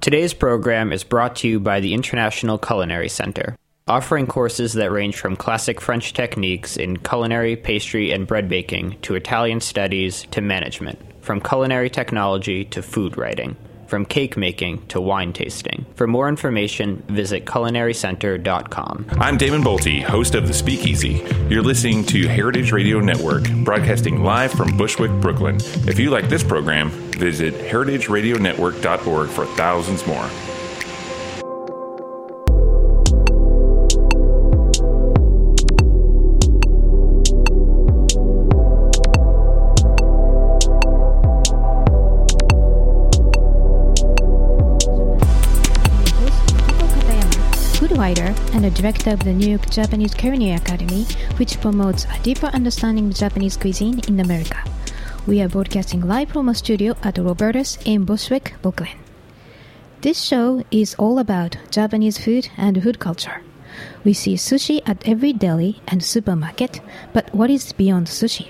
Today's program is brought to you by the International Culinary Center, offering courses that range from classic French techniques in culinary, pastry, and bread baking to Italian studies to management, from culinary technology to food writing from cake making to wine tasting. For more information, visit culinarycenter.com. I'm Damon Boelte, host of The Speakeasy. You're listening to Heritage Radio Network, broadcasting live from Bushwick, Brooklyn. If you like this program, visit heritageradionetwork.org for thousands more. And the director of the New York Japanese Culinary Academy, which promotes a deeper understanding of Japanese cuisine in America. We are broadcasting live from a studio at Roberta's in Bushwick, Brooklyn. This show is all about Japanese food and food culture. We see sushi at every deli and supermarket, but what is beyond sushi?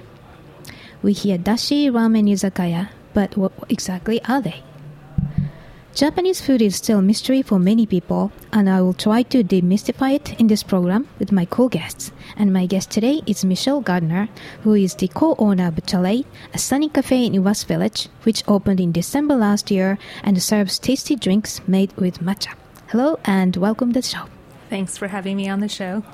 We hear dashi ramen izakaya, but what exactly are they? Japanese food is still a mystery for many people, and I will try to demystify it in this program with my co-guests. And my guest today is Michelle Gardner, who is the co-owner of Chalait, a sunny cafe in West Village, which opened in December last year and serves tasty drinks made with matcha. Hello and welcome to the show. Thanks for having me on the show.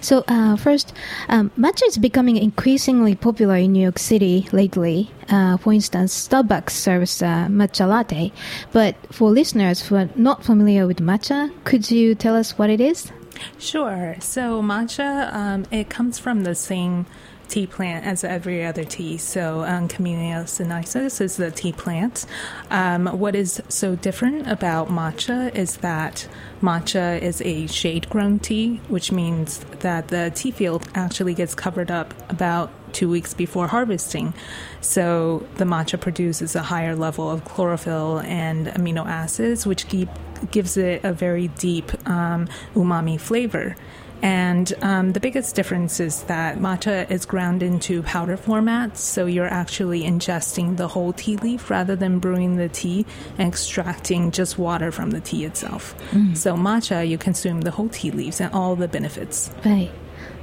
So, uh, first, um, matcha is becoming increasingly popular in New York City lately. Uh, for instance, Starbucks serves uh, matcha latte. But for listeners who are not familiar with matcha, could you tell us what it is? Sure. So, matcha, um, it comes from the same tea plant as every other tea. So, um, Camellia sinensis is the tea plant. Um, what is so different about matcha is that matcha is a shade grown tea, which means that the tea field actually gets covered up about two weeks before harvesting. So, the matcha produces a higher level of chlorophyll and amino acids, which keep, gives it a very deep um, umami flavor. And um, the biggest difference is that matcha is ground into powder formats, so you're actually ingesting the whole tea leaf rather than brewing the tea and extracting just water from the tea itself. Mm. So matcha, you consume the whole tea leaves and all the benefits. Right.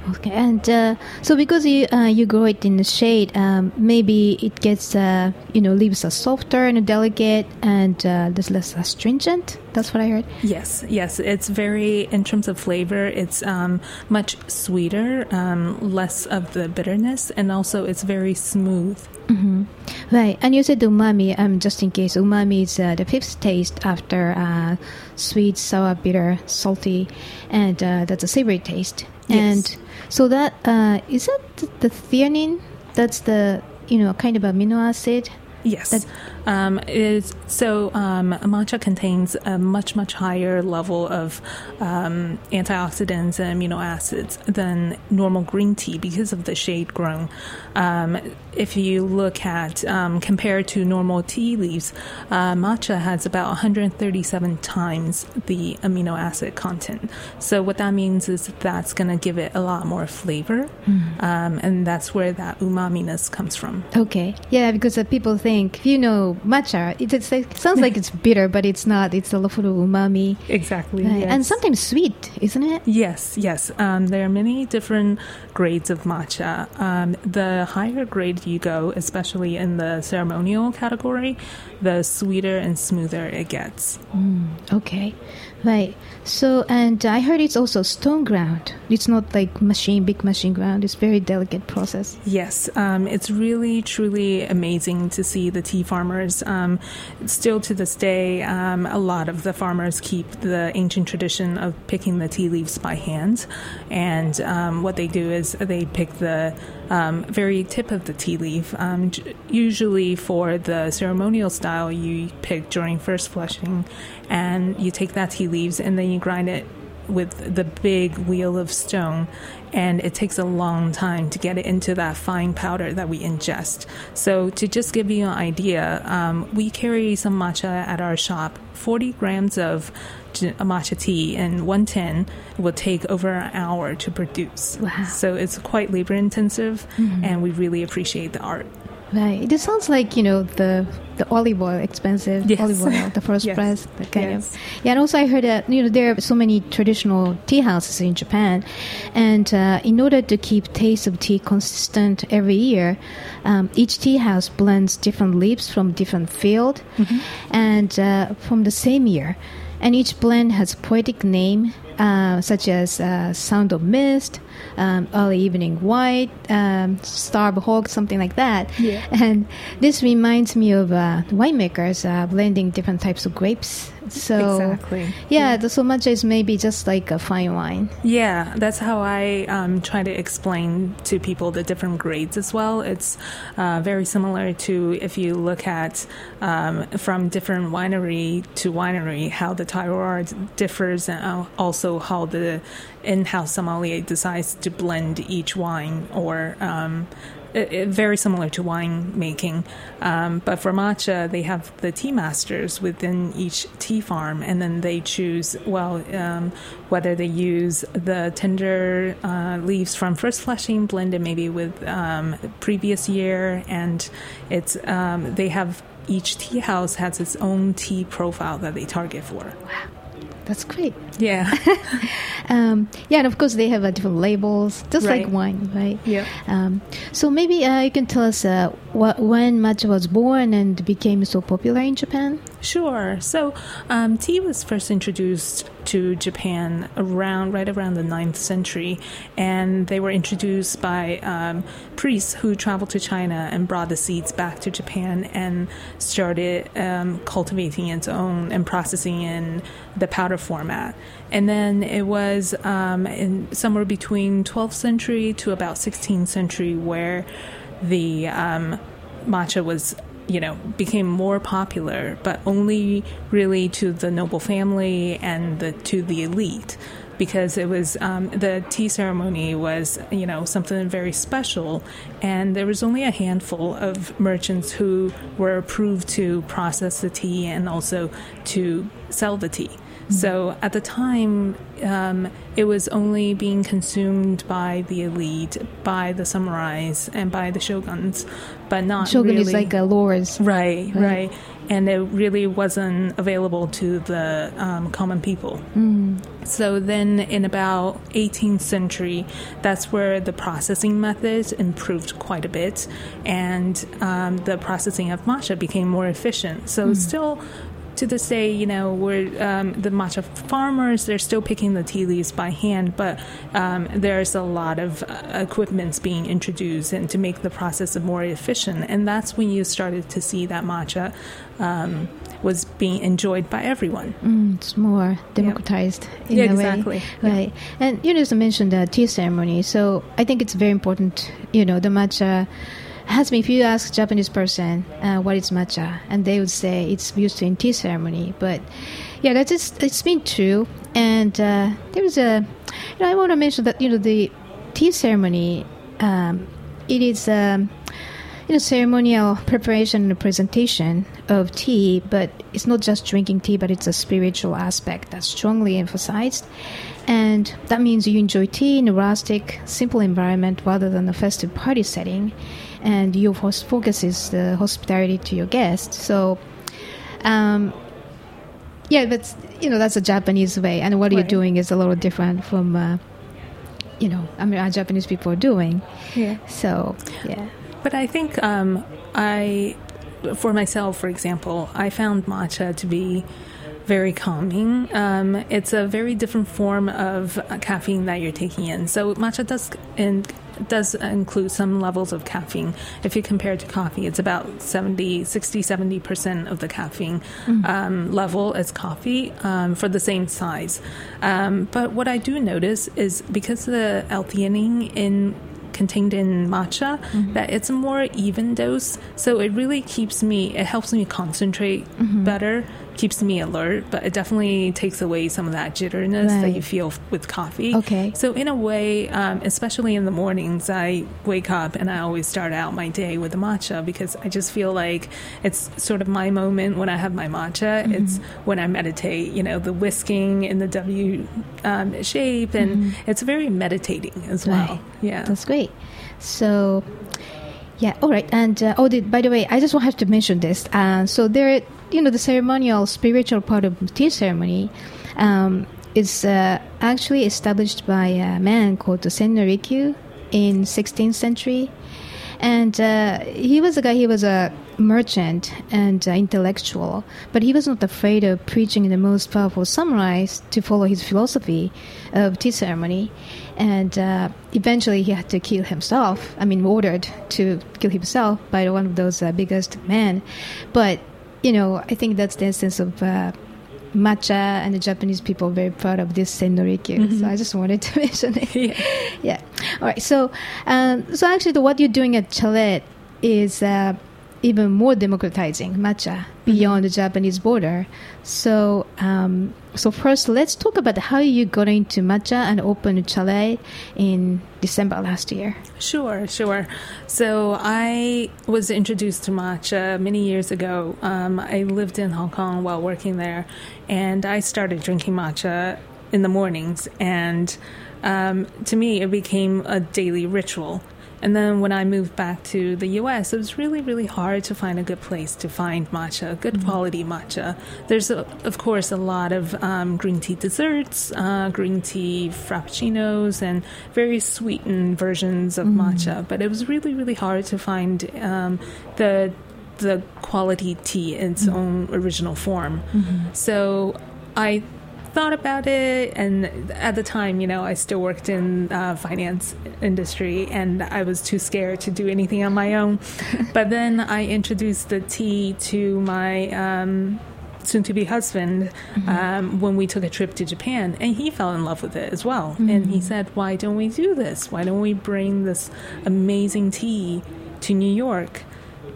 Okay, and uh, so because you uh, you grow it in the shade, um, maybe it gets uh, you know leaves are softer and delicate, and uh, there's less astringent. That's what I heard. Yes, yes, it's very in terms of flavor, it's um, much sweeter, um, less of the bitterness, and also it's very smooth. Mm-hmm. Right, and you said umami. Um, just in case, umami is uh, the fifth taste after uh, sweet, sour, bitter, salty, and that's a savory taste. Yes. And so that uh, is that the theanine? That's the you know kind of amino acid. Yes. That um, is so um, matcha contains a much much higher level of um, antioxidants and amino acids than normal green tea because of the shade grown. Um, if you look at um, compared to normal tea leaves, uh, matcha has about 137 times the amino acid content. So what that means is that's going to give it a lot more flavor, mm. and that's where that umaminess comes from. Okay, yeah, because uh, people think you know matcha. It, it's, it sounds like it's bitter, but it's not. It's a lot of umami. Exactly. Right. Yes. And sometimes sweet, isn't it? Yes, yes. Um, there are many different grades of matcha. Um, the higher grade you go, especially in the ceremonial category, the sweeter and smoother it gets. Mm, okay. Right. So, and I heard it's also stone ground. It's not like machine, big machine ground. It's very delicate process. Yes, um, it's really, truly amazing to see the tea farmers. Um, still to this day, um, a lot of the farmers keep the ancient tradition of picking the tea leaves by hand. And um, what they do is they pick the um, very tip of the tea leaf. Um, usually for the ceremonial style, you pick during first flushing and you take that tea leaves and then you grind it with the big wheel of stone and it takes a long time to get it into that fine powder that we ingest. So, to just give you an idea, um, we carry some matcha at our shop. 40 grams of matcha tea and one tin will take over an hour to produce. Wow. So, it's quite labor intensive, mm-hmm. and we really appreciate the art. Right. It sounds like you know the the olive oil, expensive Yes. olive oil, the first Yes. press, the kind Yes. of. Yeah, and also I heard that you know there are so many traditional tea houses in Japan, and uh, in order to keep taste of tea consistent every year, um, each tea house blends different leaves from different field, and uh, from the same year, and each blend has poetic name. Uh, such as uh, Sound of Mist, um, Early Evening White, um, Starve Hawk, something like that. Yeah. And this reminds me of uh, winemakers uh, blending different types of grapes. So Exactly. yeah, the so is maybe just like a fine wine. Yeah, that's how I um, try to explain to people the different grades as well. It's uh, very similar to if you look at um, from different winery to winery how the terroir differs, and uh, also how the in-house sommelier decides to blend each wine or. Um, it, it- very similar to wine making, um, but for matcha, they have the tea masters within each tea farm, and then they choose well um, whether they use the tender uh, leaves from first flushing blended maybe with um, previous year, and it's um, they have each tea house has its own tea profile that they target for. That's great. Yeah, Um, yeah, and of course they have uh, different labels, just Right. like wine, right? yeah. Um, so maybe uh, you can tell us uh, what, when matcha was born and became so popular in Japan. Sure. So, um, tea was first introduced to Japan around right around the 9th century, and they were introduced by um, priests who traveled to China and brought the seeds back to Japan and started um, cultivating its own and processing in the powder format. And then it was um, in somewhere between 12th century to about 16th century where the um, matcha was you know became more popular but only really to the noble family and the to the elite. Because it was um, the tea ceremony was you know something very special and there was only a handful of merchants who were approved to process the tea and also to sell the tea so at the time, um, it was only being consumed by the elite, by the samurais, and by the shoguns, but not Shogun really. is like a lords. right, Right. right, and it really wasn't available to the um, common people. So then, in about 18th century, that's where the processing methods improved quite a bit, and um, the processing of matcha became more efficient. So still. To this day, you know, we're um, the matcha farmers. They're still picking the tea leaves by hand, but um, there's a lot of uh, equipments being introduced and to make the process more efficient. And that's when you started to see that matcha um, was being enjoyed by everyone. Mm, it's more democratized in Yeah, a exactly. way. Yeah. Right. And you just mentioned the tea ceremony. So I think it's very important, you know, the matcha has been, if you ask Japanese person uh, what is matcha, and they would say it's used in tea ceremony. But yeah, that's just, it's been true. And uh, there was a, you know, I want to mention that, you know, the tea ceremony, um, it is, um, you know, ceremonial preparation and presentation of tea, but it's not just drinking tea, but it's a spiritual aspect that's strongly emphasized. And that means you enjoy tea in a rustic, simple environment rather than a festive party setting. And your host focuses the hospitality to your guests. So, um, yeah, but you know that's a Japanese way, and what you're doing is a little different from, uh, you know, I mean, our Japanese people are doing. Yeah. So, yeah. But I think um, I, for myself, for example, I found matcha to be very calming. Um, it's a very different form of caffeine that you're taking in. So matcha does in, does include some levels of caffeine. If you compare it to coffee, it's about 70, 60, 70% of the caffeine um, level as coffee um, for the same size. Um, but what I do notice is because of the L-theanine in contained in matcha that it's a more even dose. So it really keeps me it helps me concentrate better keeps me alert but it definitely takes away some of that jitterness that you feel with coffee Okay. so in a way um, especially in the mornings i wake up and i always start out my day with the matcha because i just feel like it's sort of my moment when i have my matcha Mm-hmm. it's when i meditate you know the whisking in the w um, shape and it's very meditating as well Mm-hmm. Yeah That's great. So, Yeah, all right. And uh, oh, the, by the way, I just want to have to mention this. Uh, so there, you know, the ceremonial spiritual part of tea ceremony um, is uh, actually established by a man called Sen no Rikyu in 16th century. And uh, he was a guy, he was a merchant and uh, intellectual, but he was not afraid of preaching the most powerful samurais to follow his philosophy of tea ceremony. And uh, eventually he had to kill himself, I mean, ordered to kill himself by one of those uh, biggest men. But, you know, I think that's the essence of uh, matcha and the Japanese people are very proud of this Sen no Rikyu. Mm-hmm. So I just wanted to mention it. Yeah. yeah. All right. So, um, so actually, the, what you're doing at Chalait is uh, even more democratizing matcha beyond mm-hmm. the Japanese border. So, um, so first, let's talk about how you got into matcha and opened Chalait in December last year. Sure, sure. So I was introduced to matcha many years ago. Um, I lived in Hong Kong while working there, and I started drinking matcha in the mornings. And um, to me, it became a daily ritual. And then when I moved back to the US, it was really, really hard to find a good place to find matcha, good mm-hmm. quality matcha. There's, a, of course, a lot of um, green tea desserts, uh, green tea frappuccinos, and very sweetened versions of mm-hmm. matcha. But it was really, really hard to find um, the the quality tea in its mm-hmm. own original form. Mm-hmm. So I thought about it and at the time you know i still worked in uh, finance industry and i was too scared to do anything on my own but then i introduced the tea to my um, soon to be husband mm-hmm. um, when we took a trip to Japan, and he fell in love with it as well. Mm-hmm. And he said, Why don't we do this? Why don't we bring this amazing tea to New York?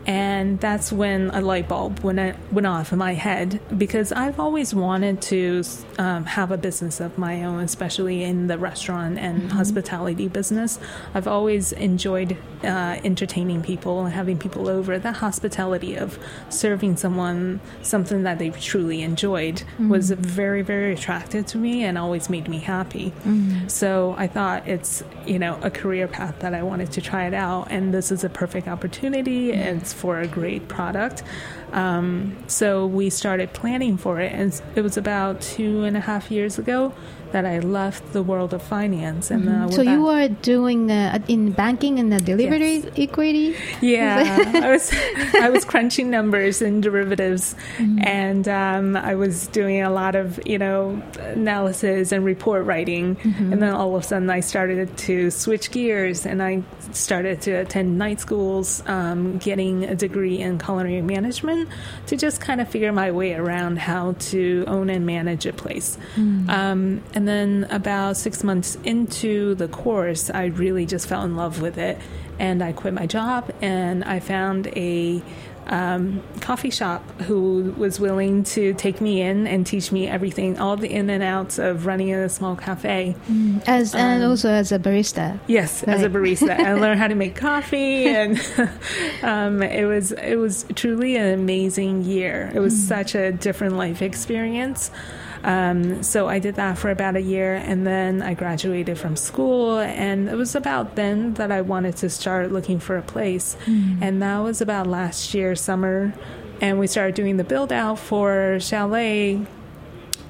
And that's when a light bulb went, went off in my head because I've always wanted to um, have a business of my own, especially in the restaurant and mm-hmm. hospitality business. I've always enjoyed uh, entertaining people and having people over. That hospitality of serving someone something that they truly enjoyed mm-hmm. was very, very attractive to me and always made me happy. Mm-hmm. So I thought it's, you know, a career path that I wanted to try it out. And this is a perfect opportunity. It's for a great product. Um, so we started planning for it, and it was about two and a half years ago that I left the world of finance. And mm-hmm. so you were doing uh, in banking and the delivery yes. equity. Yeah, I was I was crunching numbers and derivatives, mm-hmm. and um, I was doing a lot of you know analysis and report writing. Mm-hmm. And then all of a sudden, I started to switch gears, and I started to attend night schools, um, getting a degree in culinary management to just kind of figure my way around how to own and manage a place. Mm. Um, and and then about six months into the course, I really just fell in love with it. And I quit my job and I found a um, coffee shop who was willing to take me in and teach me everything, all the in and outs of running a small cafe. Mm. As um, and also as a barista. Yes, right. as a barista, I learned how to make coffee, and um, it was it was truly an amazing year. It was mm. such a different life experience. Um, so I did that for about a year, and then I graduated from school. And it was about then that I wanted to start looking for a place, mm. and that was about last year summer. And we started doing the build out for Chalait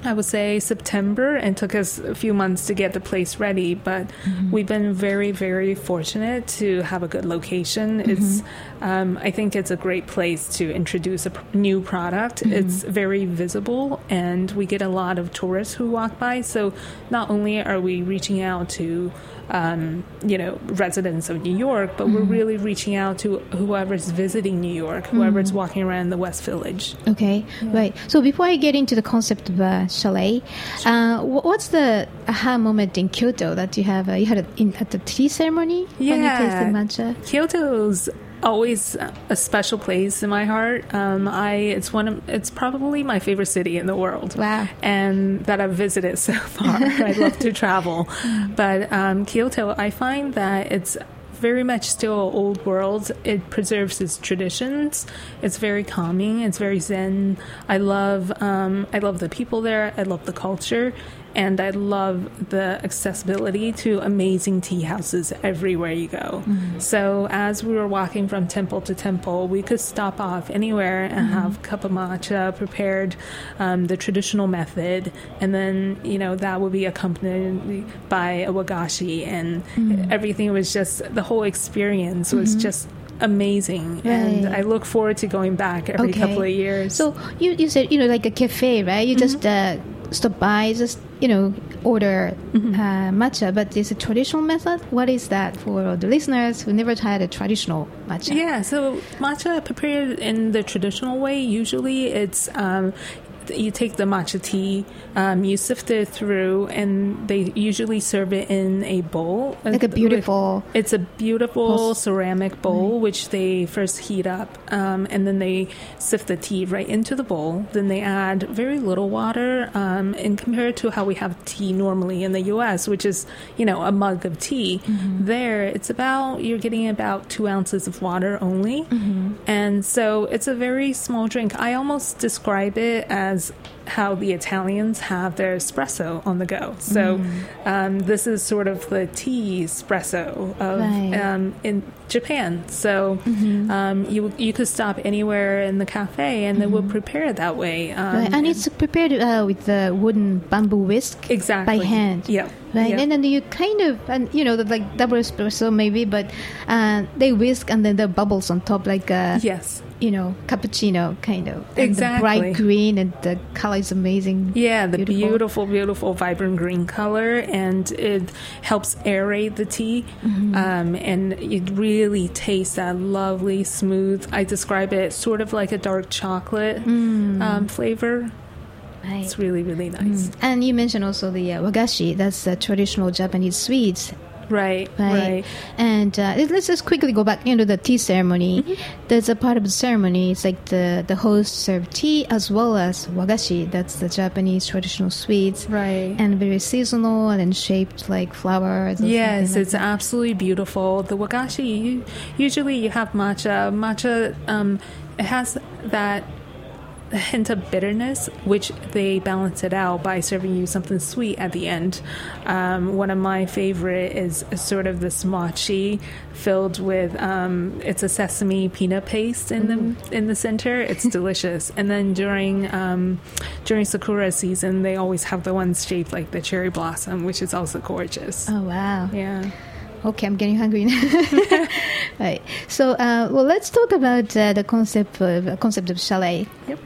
I would say September and took us a few months to get the place ready. But mm-hmm. we've been very, very fortunate to have a good location. Mm-hmm. It's, um, I think it's a great place to introduce a pr- new product. Mm-hmm. It's very visible and we get a lot of tourists who walk by. So not only are we reaching out to um, you know, residents of New York, but mm-hmm. we're really reaching out to whoever's visiting New York, whoever's mm-hmm. walking around the West Village. Okay, yeah. right. So before I get into the concept of uh, Chalait, sure. uh, what's the aha moment in Kyoto that you have? Uh, you had a, in, at the tea ceremony yeah. when you tasted matcha. Kyoto's always a special place in my heart. Um, I it's one of it's probably my favorite city in the world. Wow! And that I've visited so far. I love to travel, but um, Kyoto, I find that it's very much still old world. It preserves its traditions. It's very calming. It's very zen. I love um, I love the people there. I love the culture, and I love the accessibility to amazing tea houses everywhere you go. Mm-hmm. So as we were walking from temple to temple, we could stop off anywhere and Mm-hmm. have a cup of matcha prepared um, the traditional method, and then you know that would be accompanied by a wagashi, and Mm-hmm. everything was just the whole experience was just amazing, and I look forward to going back every Okay. couple of years. So you, you said you know like a cafe, right? You just uh, stop by, just you know order uh, matcha, but it's a traditional method. What is that for the listeners who never tried a traditional matcha? Yeah, so matcha prepared in the traditional way, usually it's um, you take the matcha tea, um, you sift it through, and they usually serve it in a bowl. Like a beautiful- It's a beautiful ceramic bowl, which they first heat up, um, and then they sift the tea right into the bowl. Then they add very little water, um, and compared to how we have tea normally in the U.S., which is you know a mug of tea, there it's about you're getting about two ounces of water only, and so it's a very small drink. I almost describe it as how the Italians have their espresso on the go. So um, this is sort of the tea espresso of Right. um, in Japan. So um, you you could stop anywhere in the cafe and they will prepare it that way. Um, Right, and it's prepared uh, with the wooden bamboo whisk exactly by hand. Yeah. Right, Yeah. and then you kind of, and you know, like double espresso maybe, but uh, they whisk and then the bubbles on top, like uh, yes. You know, cappuccino kind of. And Exactly. The bright green and the color is amazing. Yeah, the Beautiful. beautiful. beautiful, vibrant green color, and it helps aerate the tea, Mm-hmm. um, and it really tastes that lovely, smooth. I describe it sort of like a dark chocolate Mm. um, flavor. Right. It's really, really nice. And you mentioned also the uh, wagashi. That's the traditional Japanese sweets, Right, right? right. And uh, let- let's just quickly go back into the tea ceremony. There's a part of the ceremony. It's like the the host serve tea as well as wagashi. That's the Japanese traditional sweets, Right. and very seasonal and then shaped like flowers. Yes, like it's absolutely beautiful. The wagashi, you, usually you have matcha. Matcha, um, it has that hint of bitterness, which they balance it out by serving you something sweet at the end. Um, one of my favorite is sort of this mochi filled with um, it's a sesame peanut paste in the in the center. It's delicious. And then during um, during sakura season, they always have the ones shaped like the cherry blossom, which is also gorgeous. Oh wow. Yeah. Okay, I'm getting hungry now. right. So, uh, well, let's talk about uh, the concept of uh, concept of Chalait. Yep.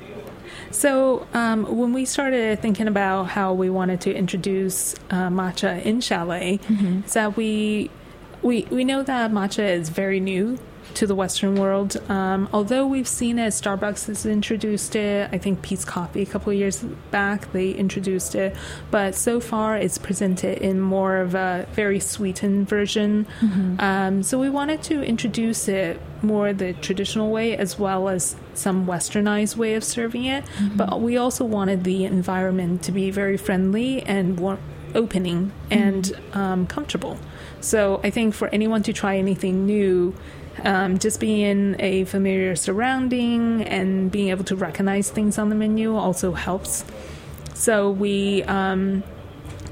So um, when we started thinking about how we wanted to introduce uh, matcha in Chalait, is that we we we know that matcha is very new to the Western world. Um, although we've seen it, Starbucks has introduced it. I think Peet's Coffee a couple of years back they introduced it, but so far it's presented in more of a very sweetened version. Um, so we wanted to introduce it more the traditional way as well as some westernized way of serving it. But we also wanted the environment to be very friendly and warm, opening and um, comfortable. So I think for anyone to try anything new, um, just being in a familiar surrounding and being able to recognize things on the menu also helps. So we um,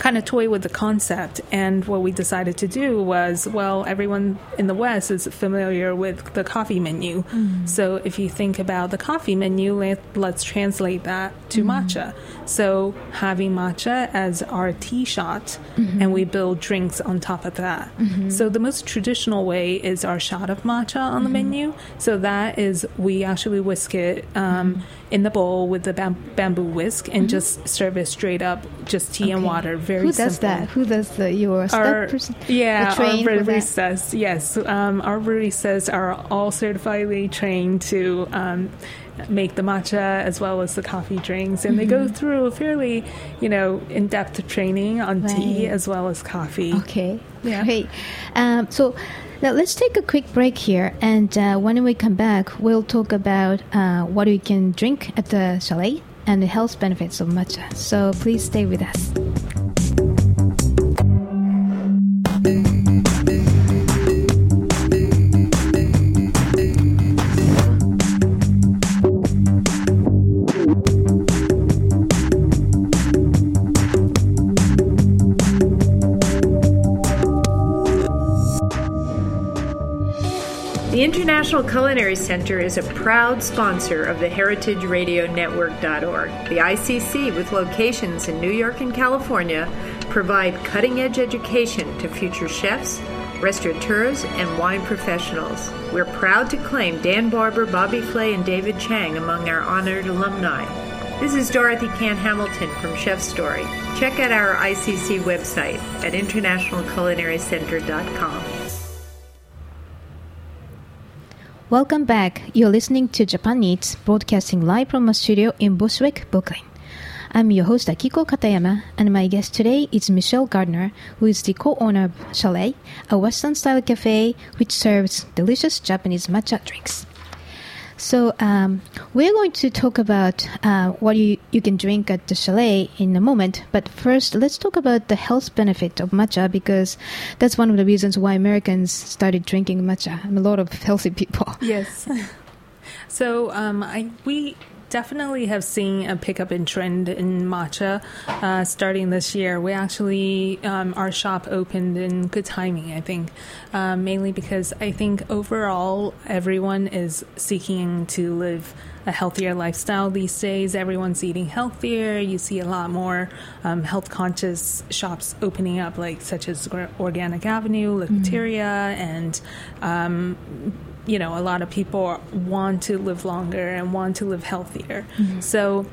kind of toy with the concept, and what we decided to do was, well, everyone in the West is familiar with the coffee menu. Mm. So if you think about the coffee menu, let, let's translate that to mm-hmm. matcha. So having matcha as our tea shot, mm-hmm. and we build drinks on top of that. Mm-hmm. So the most traditional way is our shot of matcha on the menu. So that is we actually whisk it um, in the bowl with the bam- bamboo whisk and just serve it straight up, just tea and water. Very Who does simple. that? Who does the your staff Our, person? yeah, the our baristas. Yes, um, our baristas are all certifiedly trained to um, make the matcha as well as the coffee drinks, and they go Mm-hmm. through a fairly, you know, in-depth training on tea as well as coffee. Okay, Yeah. great. Um, so now let's take a quick break here, and uh, when we come back, we'll talk about uh, what we can drink at the Chalait and the health benefits of matcha. So please stay with us. The International Culinary Center is a proud sponsor of the HeritageRadioNetwork.org, the ICC, with locations in New York and California, provide cutting edge education to future chefs, restaurateurs, and wine professionals. We're proud to claim Dan Barber, Bobby Flay, and David Chang among our honored alumni. This is Dorothy Cann Hamilton from Chef Story. Check out our ICC website at internationalculinarycenter.com. Welcome back. You're listening to Japan Eats, broadcasting live from a studio in Bushwick, Brooklyn. I'm your host Akiko Katayama, and my guest today is Michelle Gardner, who is the co-owner of Chalait, a Western-style cafe which serves delicious Japanese matcha drinks. So um, we're going to talk about uh, what you, you can drink at the Chalait in a moment. But first, let's talk about the health benefit of matcha because that's one of the reasons why Americans started drinking matcha. I'm a lot of healthy people. Yes. so um, I we definitely have seen a pickup in trend in matcha uh, starting this year. We actually, um, our shop opened in good timing, I think, um, mainly because I think overall everyone is seeking to live a healthier lifestyle these days. Everyone's eating healthier. You see a lot more um, health conscious shops opening up, like such as Organic Avenue, Liquiteria, mm-hmm. and um, you know, a lot of people want to live longer and want to live healthier. Mm-hmm. So,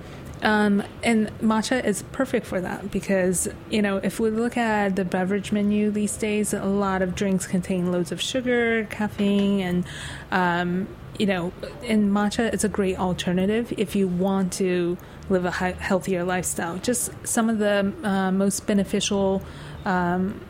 um, and matcha is perfect for that because, you know, if we look at the beverage menu these days, a lot of drinks contain loads of sugar, caffeine, and, um, you know, in matcha, it's a great alternative if you want to live a healthier lifestyle. Just some of the uh, most beneficial um,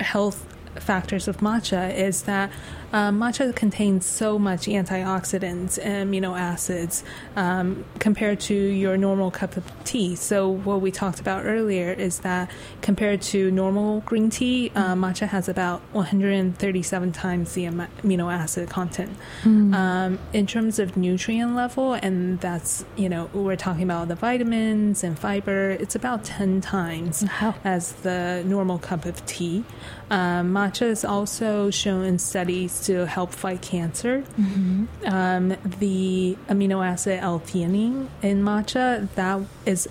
health factors of matcha is that um, matcha contains so much antioxidants and amino acids um, compared to your normal cup of tea. So, what we talked about earlier is that compared to normal green tea, uh, matcha has about 137 times the amino acid content. Mm. Um, in terms of nutrient level, and that's, you know, we're talking about the vitamins and fiber, it's about 10 times wow. as the normal cup of tea. Um, matcha is also shown in studies to help fight cancer. Mm-hmm. Um, the amino acid L-theanine in matcha that is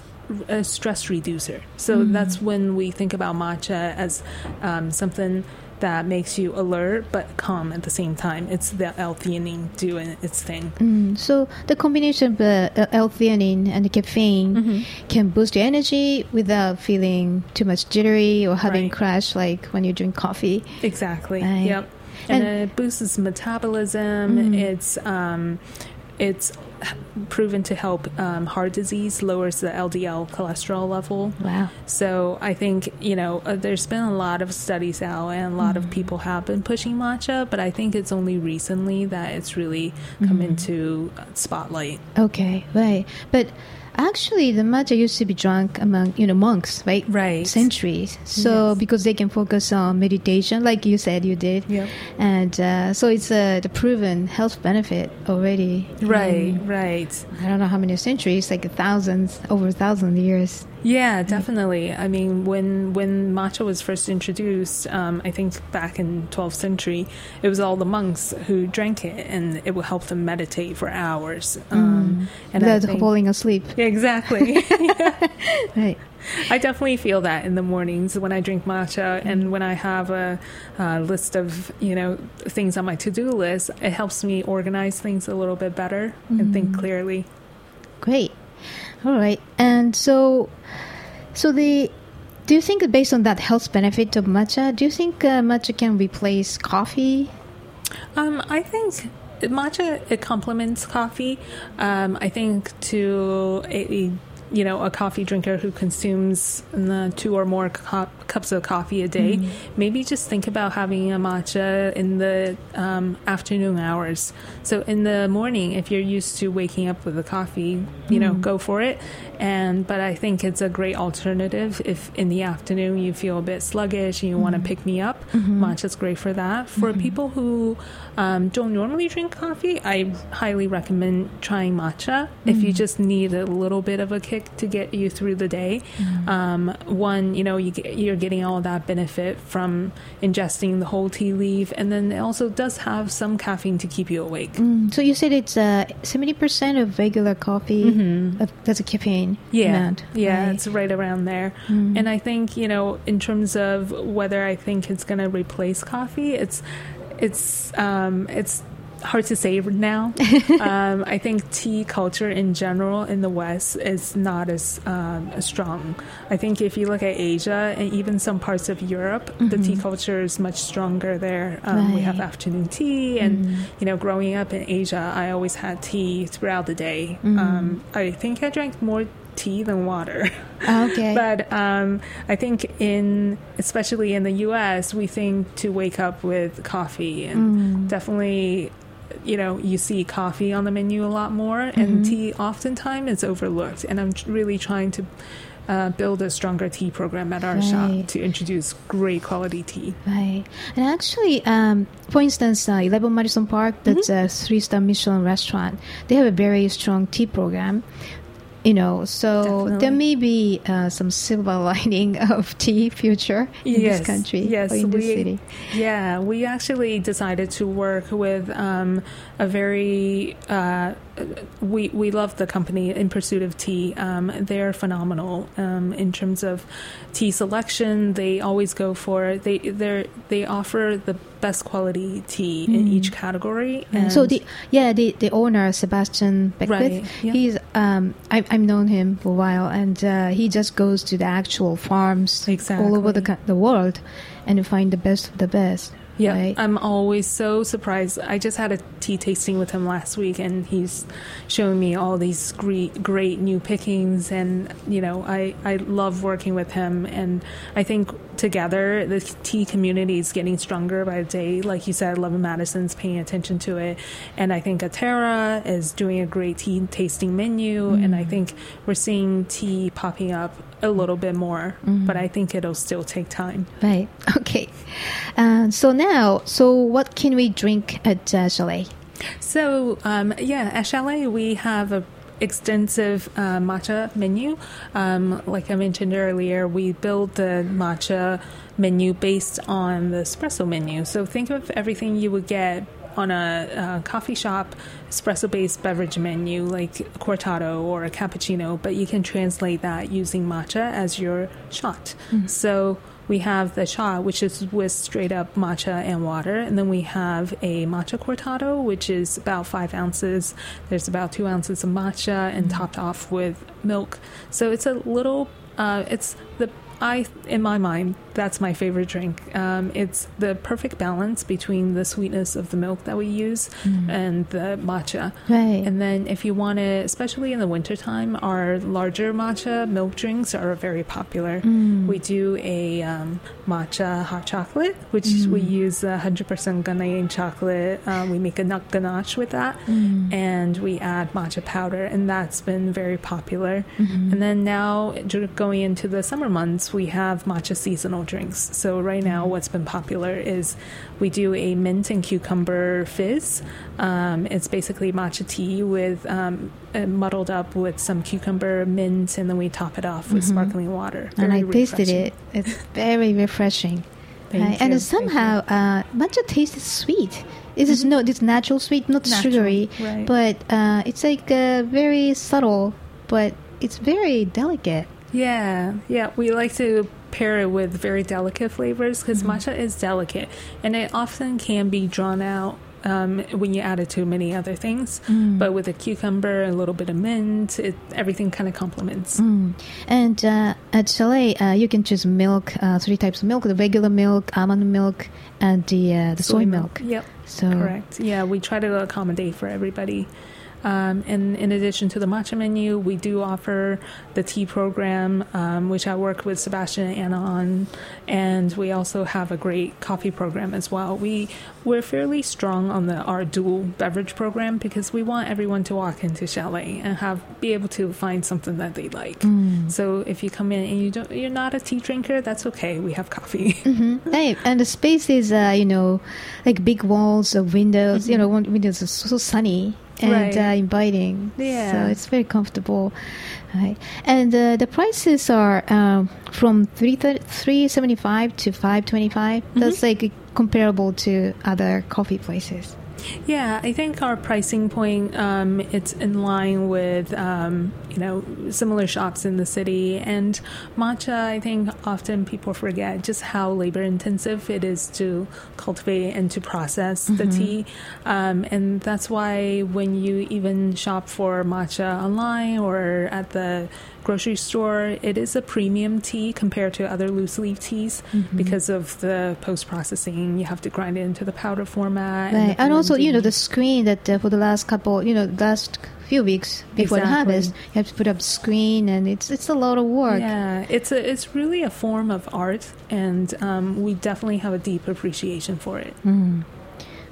a stress reducer. So mm-hmm. that's when we think about matcha as um, something that makes you alert but calm at the same time. It's the L-theanine doing its thing. Mm, so the combination of the uh, L-theanine and the caffeine mm-hmm. can boost your energy without feeling too much jittery or having right. crash like when you drink coffee. Exactly. Right. Yep. And, and, it boosts metabolism. Mm. It's um, it's proven to help um, heart disease, lowers the LDL cholesterol level. Wow. So I think, you know, uh, there's been a lot of studies out and a lot mm. of people have been pushing matcha, but I think it's only recently that it's really come mm. into spotlight. Okay, right. But Actually, the matcha used to be drunk among you know monks, right? Right. Centuries. So yes. because they can focus on meditation, like you said you did. Yeah. And uh, so it's uh, proven health benefit already. Right. right. I don't know how many centuries, like thousands, over a thousand years. Yeah, definitely. I mean, when when matcha was first introduced, um, I think back in 12th century, it was all the monks who drank it, and it would help them meditate for hours. Um, mm. And without think, falling asleep. Yeah, exactly. right. I definitely feel that in the mornings when I drink matcha mm. and when I have a, a, list of you know things on my to do list. It helps me organize things a little bit better mm. and think mm. clearly. Great. All right. And so, so the do you think based on that health benefit of matcha, do you think uh, matcha can replace coffee? Um, I think matcha it complements coffee. Um, I think to a, you know, a coffee drinker who consumes two or more co- cups of coffee a day, mm-hmm. maybe just think about having a matcha in the um, afternoon hours. So in the morning, if you're used to waking up with a coffee, you mm-hmm. know, go for it. And but I think it's a great alternative if in the afternoon you feel a bit sluggish and you mm-hmm. want to pick me up. Mm-hmm. Matcha's great for that. For mm-hmm. people who um, don't normally drink coffee, I highly recommend trying matcha if you mm-hmm. just need a little bit of a kick to get you through the day. Mm-hmm. Um, one, you know, you get, you're getting all that benefit from ingesting the whole tea leaf, and then it also does have some caffeine to keep you awake. Mm, so you said it's uh, 70% of regular coffee. Of, that's a caffeine Mm-hmm. Yeah, amount. yeah, right? it's right around there. Mm. And I think you know, in terms of whether I think it's going to replace coffee, it's it's um, it's hard to say now. um, I think tea culture in general in the West is not as um, strong. I think if you look at Asia and even some parts of Europe, the tea culture is much stronger there. Um, We have Mm-hmm. Afternoon tea, and Mm. you know, growing up in Asia, I always had tea throughout the day. Mm. Um, I think I drank more tea than water. Okay. But um, I think in, especially in the U.S., we think to wake up with coffee, and Mm. definitely, you know, you see coffee on the menu a lot more, Mm-hmm. and tea oftentimes is overlooked. And I'm really trying to. Uh, build a stronger tea program at our Right. shop to introduce great quality tea. Right. And actually, um, for instance, uh, 11 Madison Park, that's Mm-hmm. a three star Michelin restaurant, they have a very strong tea program. You know, so Definitely. there may be uh, some silver lining of tea future in Yes, this country yes, or in this we- city. Yeah, we actually decided to work with um, a very. Uh, we we love the company in pursuit of tea. Um, they're phenomenal um, in terms of tea selection. They always go for they they they offer the best quality tea in each category. And so the yeah the the owner Sebastian Beckwith, Right, yeah. he's um I, I've known him for a while, and uh, he just goes to the actual farms all over the the world, and find the best of the best. Yeah, right? I'm always so surprised. I just had a tea tasting with him last week, and he's showing me all these great, great new pickings. And you know, I I love working with him, and I think together the tea community is getting stronger by the day. Like you said, Eleven Madison's paying attention to it, and I think Atera is doing a great tea tasting menu, mm. and I think we're seeing tea popping up a little bit more, but I think it'll still take time. Right. Okay. Uh, so now, so what can we drink at uh, Chalait? So um, yeah, at Chalait we have a extensive uh, matcha menu. Um, like I mentioned earlier, we build the matcha menu based on the espresso menu. So think of everything you would get on a, uh coffee shop espresso based beverage menu like cortado or a cappuccino, but you can translate that using matcha as your shot. So we have the shot, which is with straight up matcha and water, and then we have a matcha cortado, which is about five ounces. There's about two ounces of matcha and topped off with milk. So it's a little. Uh, it's the I, in my mind, that's my favorite drink. Um, it's the perfect balance between the sweetness of the milk that we use and the matcha. Right. And then, if you want to, especially in the wintertime, our larger matcha milk drinks are very popular. Mm. We do a um, matcha hot chocolate, which we Mm. use uh, 100% Ghanaian chocolate. Um, we make a nut ganache with that, Mm. and we add matcha powder, and that's been very popular. Mm-hmm. And then now, going into the summer months, we have matcha seasonal drinks. So right Mm-hmm. now, what's been popular is we do a mint and cucumber fizz. Um, it's basically matcha tea with um, uh, muddled up with some cucumber, mint, and then we top it off with sparkling water. Mm-hmm. and I Very tasted it. It's very refreshing. You, And somehow, uh, matcha tastes sweet. It is no, it's natural sweet, not Natural, sugary, right. but uh, it's like uh, very subtle, but it's very delicate. Yeah, yeah. We like to pair it with very delicate flavors because Mm-hmm. matcha is delicate and it often can be drawn out um, when you add it to many other things. Mm. But with a cucumber, a little bit of mint, it, everything kind of complements. Mm. And uh, at Chalait, uh, you can choose milk, uh, three types of milk: the regular milk, almond milk, and the uh, the soy, milk. Yep, So correct. Yeah, we try to accommodate for everybody. Um, and in addition to the matcha menu, we do offer the tea program, um, which I work with Sebastian and Anna on, and we also have a great coffee program as well. We we're fairly strong on the our dual beverage program because we want everyone to walk into Chalait and have be able to find something that they like. Mm. So if you come in and you don't, you're not a tea drinker, that's okay. We have coffee. hmm Right. And the space is, uh, you know, like big walls of windows. You know, one- windows are so sunny. And Right. uh, inviting. Yeah. So it's very comfortable. Right. And uh, the prices are um, from three three seventy five to five twenty five. Mm-hmm. That's like comparable to other coffee places. Yeah, I think our pricing point um, it's in line with um, you know similar shops in the city. And matcha, I think often people forget just how labor intensive it is to cultivate and to process the tea, um, and that's why when you even shop for matcha online or at the grocery store, it is a premium tea compared to other loose leaf teas because of the post processing. You have to grind it into the powder format, Right. the And also, you know, the screen that uh, for the last couple, you know, last few weeks before the harvest, you have to put up screen, and it's it's a lot of work. Yeah, it's a it's really a form of art, and um, we definitely have a deep appreciation for it.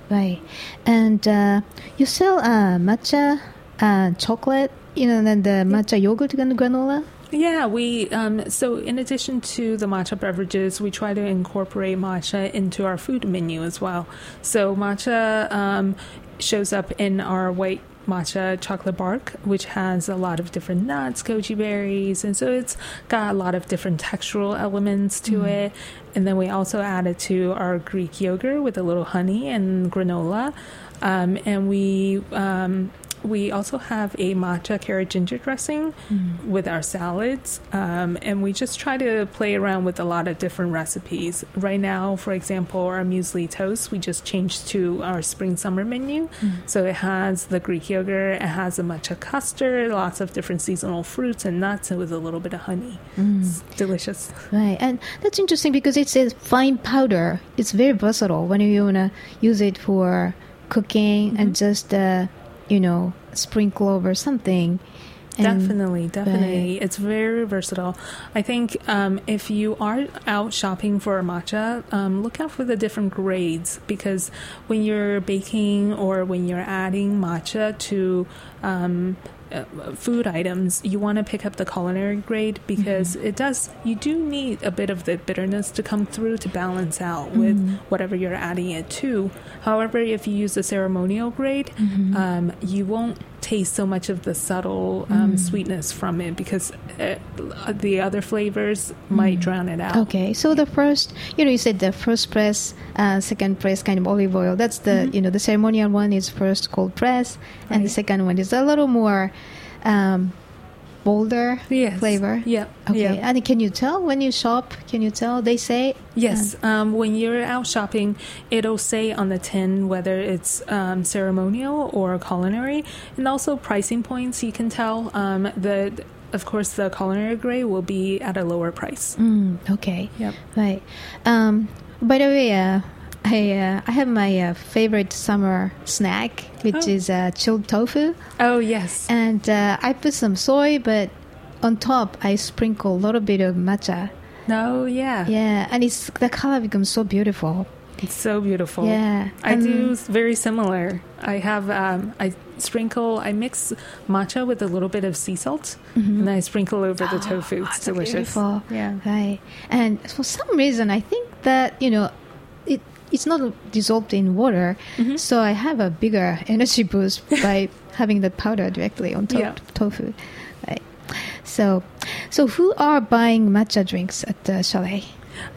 Right. And uh, you sell uh, matcha uh, chocolate, you know, and then the matcha yogurt and granola. Yeah, we um, so in addition to the matcha beverages, we try to incorporate matcha into our food menu as well. So matcha um, shows up in our white matcha chocolate bark, which has a lot of different nuts, goji berries, and so it's got a lot of different textural elements to it. And then we also add it to our Greek yogurt with a little honey and granola, um, and we. We also have a matcha carrot ginger dressing with our salads, um, and we just try to play around with a lot of different recipes. Right now, for example, our muesli toast, we just changed to our spring summer menu. So it has the Greek yogurt, it has a matcha custard, lots of different seasonal fruits and nuts, and with a little bit of honey. It's delicious. Right. And that's interesting because it's a fine powder. It's very versatile when you want to use it for cooking and just, uh, you know, sprinkle over something. And- definitely, definitely. It's very versatile. I think um, if you are out shopping for matcha, um, look out for the different grades because when you're baking or when you're adding matcha to um, uh, food items, you want to pick up the culinary grade because it does. You do need a bit of the bitterness to come through to balance out with whatever you're adding it to. However, if you use the ceremonial grade, um, you won't taste so much of the subtle um, sweetness from it because uh, the other flavors might drown it out. Okay, so the first, you know, you said the first press, uh, second press kind of olive oil. That's the, you know, the ceremonial one is first cold press, and the second one is a little more um, bolder Yes. flavor. Yeah. Okay, Yep. and can you tell when you shop? Can you tell? They say Yes, um, when you're out shopping, it'll say on the tin whether it's um, ceremonial or culinary, and also pricing points. You can tell um, the, of course, the culinary grade will be at a lower price. Mm, okay. Yep. Right. Um, by the way, uh, I uh, I have my uh, favorite summer snack, which Oh. is uh, chilled tofu, Oh yes, and uh, I put some soy, but on top I sprinkle a little bit of matcha. no, yeah, Yeah, and it's the color becomes so beautiful. it's so beautiful. Yeah, I and- do very similar. I have um, I sprinkle, I mix matcha with a little bit of sea salt, and I sprinkle over the tofu. It's so delicious. beautiful. Yeah. Right. And for some reason, I think that you know, it's not dissolved in water, Mm-hmm. so I have a bigger energy boost by having the powder directly on top Yeah. of tofu. Right. So, so who are buying matcha drinks at the Chalait?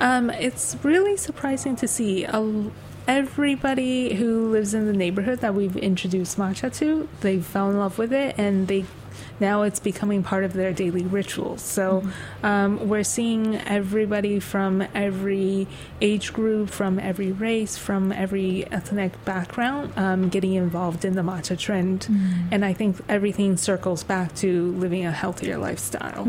Um, it's really surprising to see a, everybody who lives in the neighborhood that we've introduced matcha to. They fell in love with it, and they now it's becoming part of their daily rituals. So um, we're seeing everybody from every age group, from every race, from every ethnic background, um, getting involved in the matcha trend. And I think everything circles back to living a healthier lifestyle.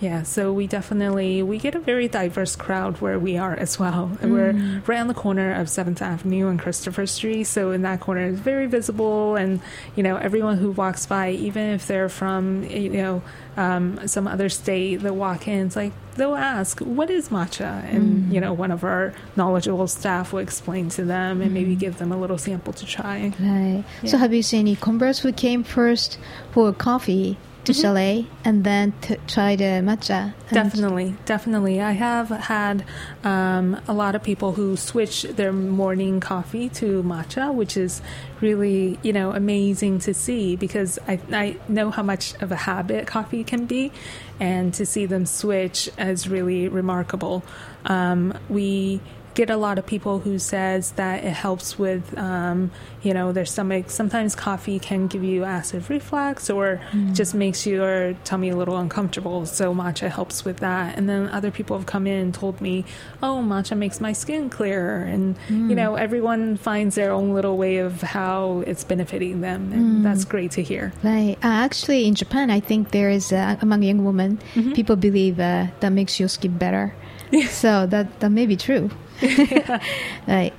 Yeah, so we definitely we get a very diverse crowd where we are as well. And We're right on the corner of Seventh Avenue and Christopher Street, so in that corner is very visible, and you know everyone who walks by, even if they're from Um, you know um, some other state, they'll walk in. It's like they'll ask, "What is matcha?" And mm-hmm. you know one of our knowledgeable staff will explain to them and maybe mm-hmm. give them a little sample to try. Right. So have you seen any converts who came first for coffee to Chalait and then to try the matcha. Definitely, definitely. I have had um, a lot of people who switch their morning coffee to matcha, which is really, you know, amazing to see because I, I know how much of a habit coffee can be, and to see them switch is really remarkable. Um, we get a lot of people who says that it helps with um, you know their stomach. Sometimes coffee can give you acid reflux or just makes your tummy a little uncomfortable. So matcha helps with that. And then other people have come in and told me oh matcha makes my skin clearer. And you know everyone finds their own little way of how it's benefiting them. And that's great to hear. Right. Uh, actually, in Japan, I think there is uh, among young women, people believe uh, that makes your skin better. so that that may be true. right.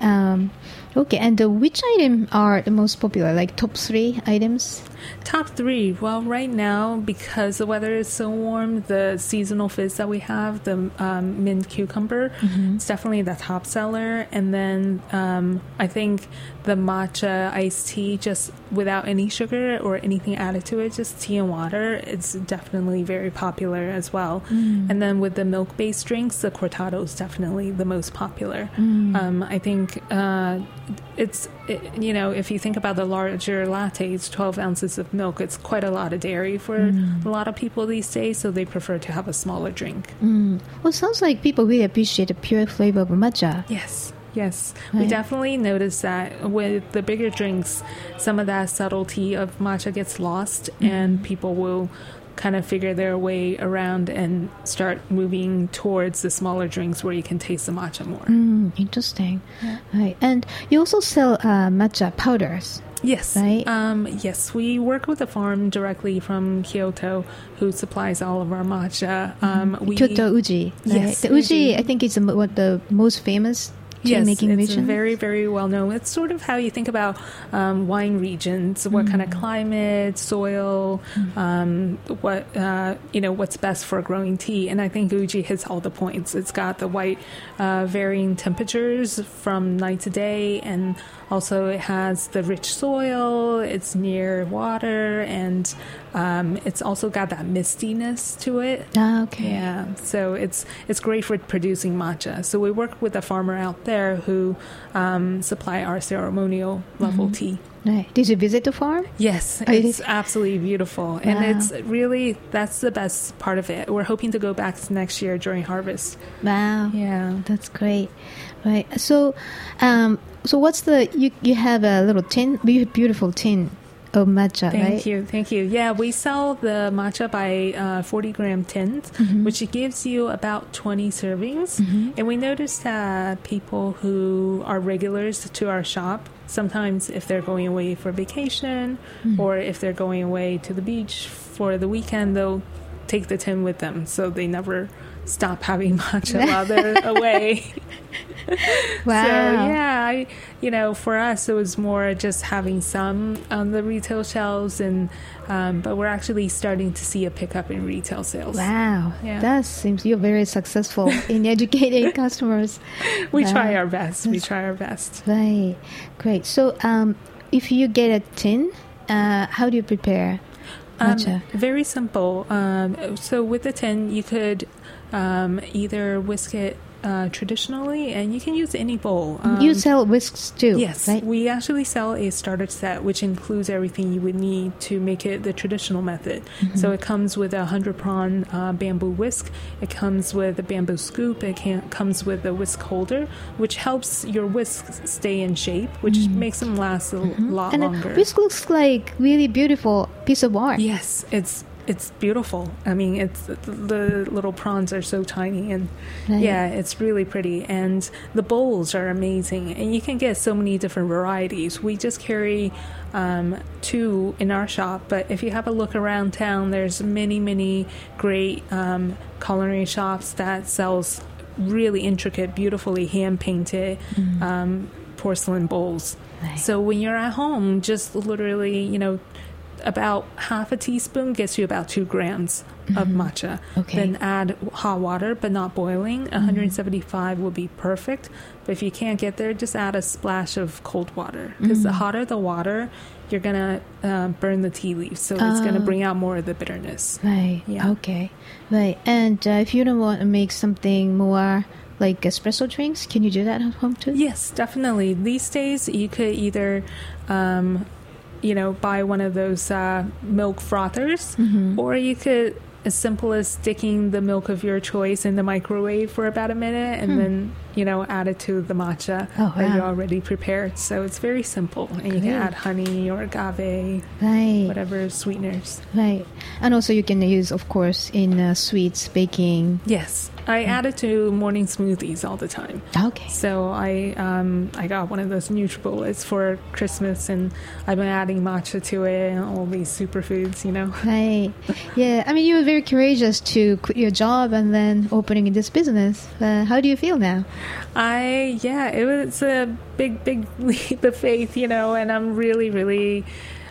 Um, okay. And uh, which item are the most popular? Like top three items? Top three. Well, right now, because the weather is so warm, the seasonal fizz that we have, the um, mint cucumber, it's definitely the top seller. And then um, I think the matcha iced tea, just without any sugar or anything added to it, just tea and water, it's definitely very popular as well. And then with the milk based drinks, the cortado is definitely the most popular. Um, I think uh, it's, it, you know, if you think about the larger lattes, 12 ounces of milk, it's quite a lot of dairy for a lot of people these days, so they prefer to have a smaller drink. Mm. Well, it sounds like people really appreciate the pure flavor of matcha. Yes. Yes, we definitely notice that with the bigger drinks, some of that subtlety of matcha gets lost, and people will kind of figure their way around and start moving towards the smaller drinks where you can taste the matcha more. Mm, interesting. Right. And you also sell uh, matcha powders. Yes. Right? Um, yes, we work with a farm directly from Kyoto who supplies all of our matcha. Um, we, Kyoto Uji. Right? Yes, The Uji, Uji. I think, is the, what the most famous Yes, making it's very, very well known. It's sort of how you think about um, wine regions. What kind of Mm. climate, soil, um, what uh, you know, what's best for growing tea. And I think Uji hits all the points. It's got the white, uh, varying temperatures from night to day, and also it has the rich soil. It's near water, and um, it's also got that mistiness to it. Ah, okay. Yeah, so it's it's great for producing matcha. So we work with a farmer out there who um, supply our ceremonial level tea. Right. Did you visit the farm? Yes, Oh, it's absolutely beautiful, and it's really that's the best part of it. We're hoping to go back next year during harvest. Wow. Yeah. That's great. Right. So, um, so what's the you you have a little tin, beautiful tin of matcha, Thank right? you, thank you. Yeah, we sell the matcha by uh, 40 gram tins, Mm-hmm. which gives you about 20 servings. And we noticed that people who are regulars to our shop, sometimes if they're going away for vacation Mm-hmm. or if they're going away to the beach for the weekend, they'll take the tin with them so they never stop having matcha while they're away. Wow. So yeah, I, you know, for us it was more just having some on the retail shelves, and um, but we're actually starting to see a pickup in retail sales. Wow. Yeah. That seems you're very successful in educating customers. We Wow. try our best. We try our best. Right. Great. So, um, if you get a tin, uh, how do you prepare matcha? Um, very simple. Um, so with the tin, you could um, either whisk it uh, traditionally, and you can use any bowl. Um, you sell whisks too, Yes, right? we actually sell a starter set which includes everything you would need to make it the traditional method. Mm-hmm. So it comes with a hundred prong uh, bamboo whisk. It comes with a bamboo scoop. It can, comes with a whisk holder, which helps your whisks stay in shape, which makes them last a l- lot Mm-hmm. and a longer. whisk looks like really beautiful piece of art. Yes, it's it's beautiful. I mean, it's the, little prongs are so tiny, and Right. yeah, it's really pretty. And the bowls are amazing, and you can get so many different varieties. We just carry um, two in our shop, but if you have a look around town, there's many, many great um, culinary shops that sells really intricate, beautifully hand painted um, porcelain bowls. Right. So when you're at home, just literally, you know, about half a teaspoon gets you about two grams of matcha. Okay. Then add hot water, but not boiling. 175 will be perfect. But if you can't get there, just add a splash of cold water. Because the hotter the water, you're gonna uh, burn the tea leaves, so it's gonna Oh. bring out more of the bitterness. Right. Yeah. Okay. Right. And uh, if you don't want to make something more like espresso drinks, can you do that at home too? Yes, definitely. These days, you could either, um, you know, buy one of those uh, milk frothers, Mm-hmm. or you could, as simple as sticking the milk of your choice in the microwave for about a minute, and then you know add it to the matcha. Oh, that you wow. already prepared. So it's very simple, and you can add honey or agave, Right. whatever sweeteners. Right. And also you can use, of course, in uh, sweets, baking. Yes, I add it to morning smoothies all the time. Okay. So I um, I got one of those NutriBullets for Christmas, and I've been adding matcha to it and all these superfoods. You know, Right. Yeah. I mean, you were very courageous to quit your job and then opening this business. Uh, how do you feel now? I yeah, it was a big big leap of faith, you know, and I'm really really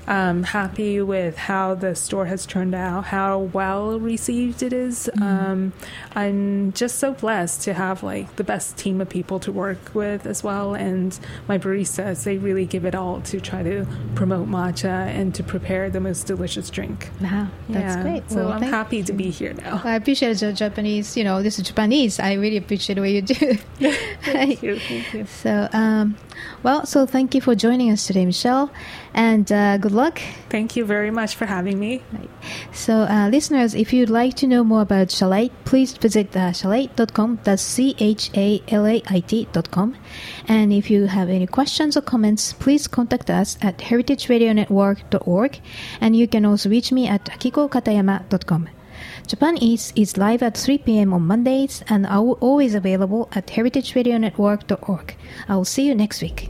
um, happy with how the store has turned out, how well received it is. Um, I'm just so blessed to have like the best team of people to work with as well, and my baristas they really give it all to try to promote matcha and to prepare the most delicious drink. Wow. That's yeah, great. so Well, I'm happy to be here now. I appreciate the Japanese, you know, this is Japanese. I really appreciate what you do. Thank you, thank you. So, um, well, so thank you for joining us today, Michelle, and uh, good luck. Thank you very much for having me. So, uh, listeners, if you'd like to know more about Chalait, please visit uh, chalait.com. That's C H A L A I T.com. And if you have any questions or comments, please contact us at heritageradionetwork.org. And you can also reach me at akikokatayama.com. Japan Eats is live at 3 p.m. on Mondays and are always available at heritageradionetwork.org. I will see you next week.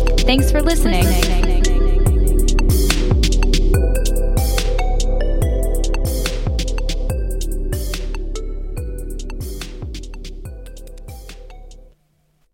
Thanks for listening.